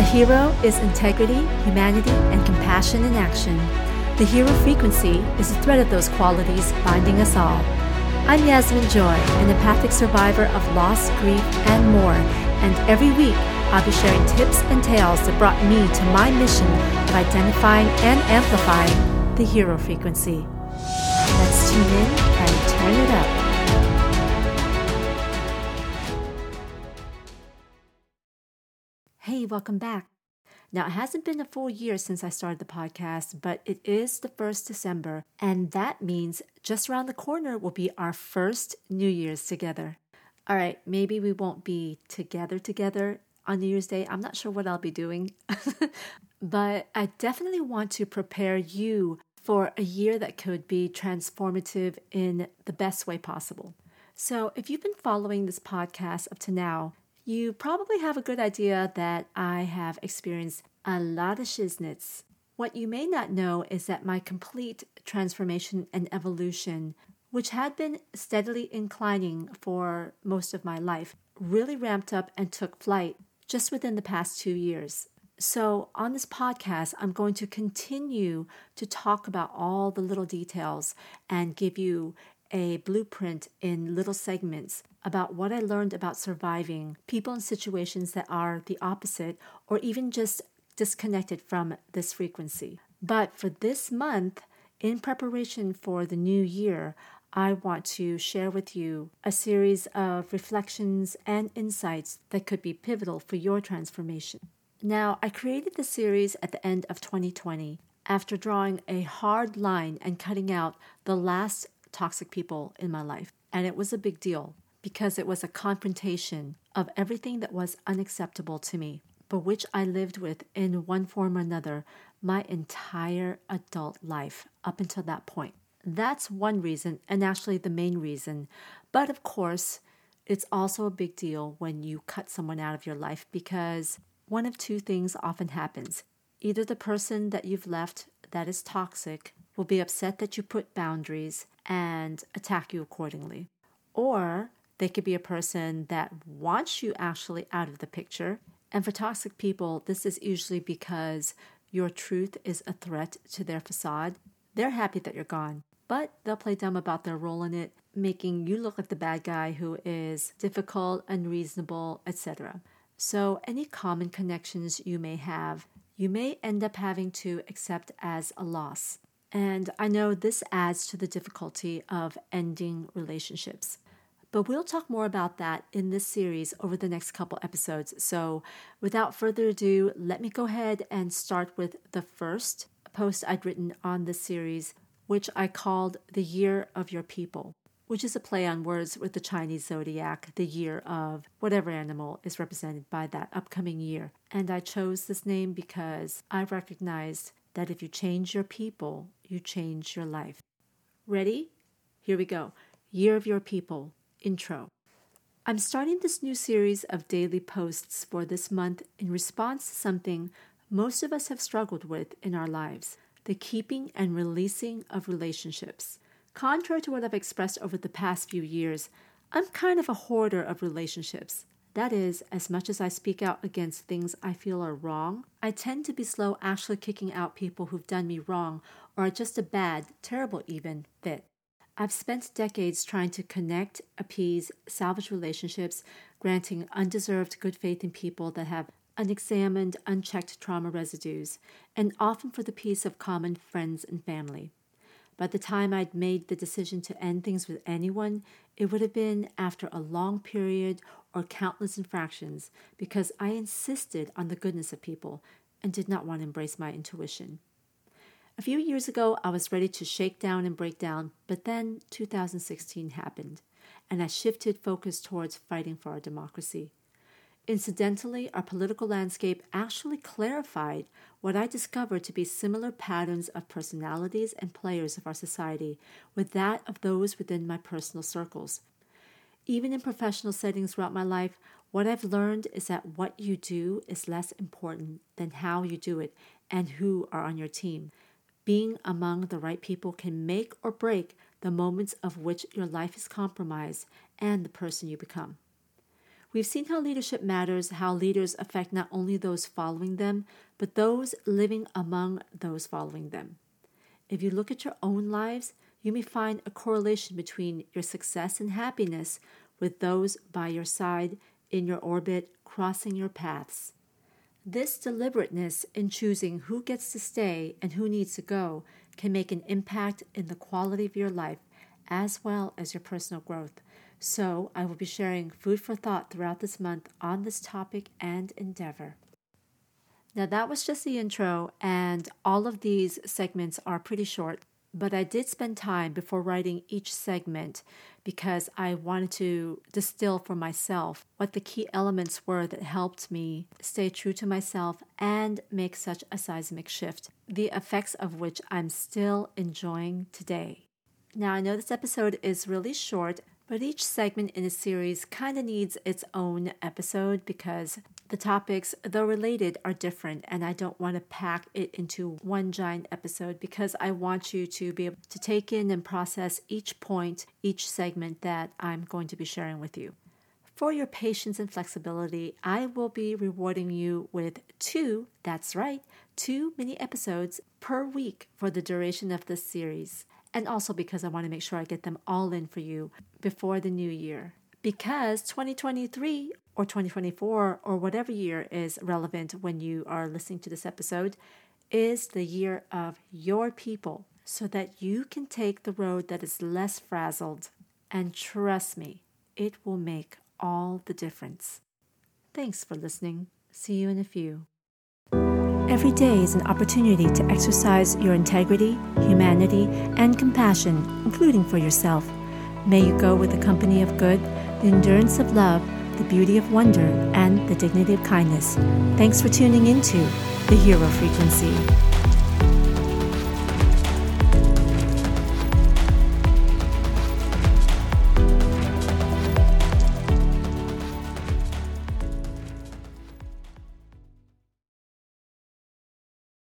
A hero is integrity, humanity, and compassion in action. The hero frequency is a thread of those qualities binding us all. I'm Yasmin Joy, an empathic survivor of loss, grief, and more, and every week I'll be sharing tips and tales that brought me to my mission of identifying and amplifying the hero frequency. Let's tune in and turn it up. Hey, welcome back. Now, it hasn't been a full year since I started the podcast, but it is the first December, and that means just around the corner will be our first New Year's together. All right, maybe we won't be together together on New Year's Day. I'm not sure what I'll be doing, but I definitely want to prepare you for a year that could be transformative in the best way possible. So, if you've been following this podcast up to now, you probably have a good idea that I have experienced a lot of shiznits. What you may not know is that my complete transformation and evolution, which had been steadily inclining for most of my life, really ramped up and took flight just within the past two years. So, on this podcast, I'm going to continue to talk about all the little details and give you a blueprint in little segments about what I learned about surviving people in situations that are the opposite or even just disconnected from this frequency. But for this month, in preparation for the new year, I want to share with you a series of reflections and insights that could be pivotal for your transformation. Now, I created the series at the end of 2020 after drawing a hard line and cutting out the last toxic people in my life. And it was a big deal because it was a confrontation of everything that was unacceptable to me, but which I lived with in one form or another my entire adult life up until that point. That's one reason, and actually the main reason. But of course, it's also a big deal when you cut someone out of your life because one of two things often happens. Either the person that you've left that is toxic will be upset that you put boundaries and attack you accordingly. Or they could be a person that wants you actually out of the picture. And for toxic people, this is usually because your truth is a threat to their facade. They're happy that you're gone, but they'll play dumb about their role in it, making you look like the bad guy who is difficult, unreasonable, etc. So, any common connections you may have, you may end up having to accept as a loss. And I know this adds to the difficulty of ending relationships. But we'll talk more about that in this series over the next couple episodes. So, without further ado, let me go ahead and start with the first post I'd written on this series, which I called The Year of Your People, which is a play on words with the Chinese zodiac, the year of whatever animal is represented by that upcoming year. And I chose this name because I recognized that if you change your people, you change your life. Ready? Here we go. Year of Your People Intro. I'm starting this new series of daily posts for this month in response to something most of us have struggled with in our lives the keeping and releasing of relationships. Contrary to what I've expressed over the past few years, I'm kind of a hoarder of relationships. That is, as much as I speak out against things I feel are wrong, I tend to be slow actually kicking out people who've done me wrong or are just a bad, terrible even, fit. I've spent decades trying to connect, appease, salvage relationships, granting undeserved good faith in people that have unexamined, unchecked trauma residues, and often for the peace of common friends and family. By the time I'd made the decision to end things with anyone, it would have been after a long period or countless infractions because I insisted on the goodness of people and did not want to embrace my intuition. A few years ago, I was ready to shake down and break down, but then 2016 happened, and I shifted focus towards fighting for our democracy. Incidentally, our political landscape actually clarified what I discovered to be similar patterns of personalities and players of our society with that of those within my personal circles. Even in professional settings throughout my life, what I've learned is that what you do is less important than how you do it and who are on your team. Being among the right people can make or break the moments of which your life is compromised and the person you become. We've seen how leadership matters, how leaders affect not only those following them, but those living among those following them. If you look at your own lives, you may find a correlation between your success and happiness with those by your side in your orbit crossing your paths. This deliberateness in choosing who gets to stay and who needs to go can make an impact in the quality of your life as well as your personal growth. So, I will be sharing food for thought throughout this month on this topic and endeavor. Now, that was just the intro, and all of these segments are pretty short, but I did spend time before writing each segment because I wanted to distill for myself what the key elements were that helped me stay true to myself and make such a seismic shift, the effects of which I'm still enjoying today. Now, I know this episode is really short, but each segment in a series kind of needs its own episode because the topics, though related, are different, and I don't want to pack it into one giant episode because I want you to be able to take in and process each point, each segment that I'm going to be sharing with you. For your patience and flexibility, I will be rewarding you with two, that's right, two mini episodes per week for the duration of this series and also because I want to make sure I get them all in for you before the new year. Because 2023 or 2024 or whatever year is relevant when you are listening to this episode is the year of your people so that you can take the road that is less frazzled. And trust me, it will make all the difference. Thanks for listening. See you in a few. Every day is an opportunity to exercise your integrity, humanity, and compassion, including for yourself. May you go with the company of good, the endurance of love, the beauty of wonder, and the dignity of kindness. Thanks for tuning into the Hero Frequency.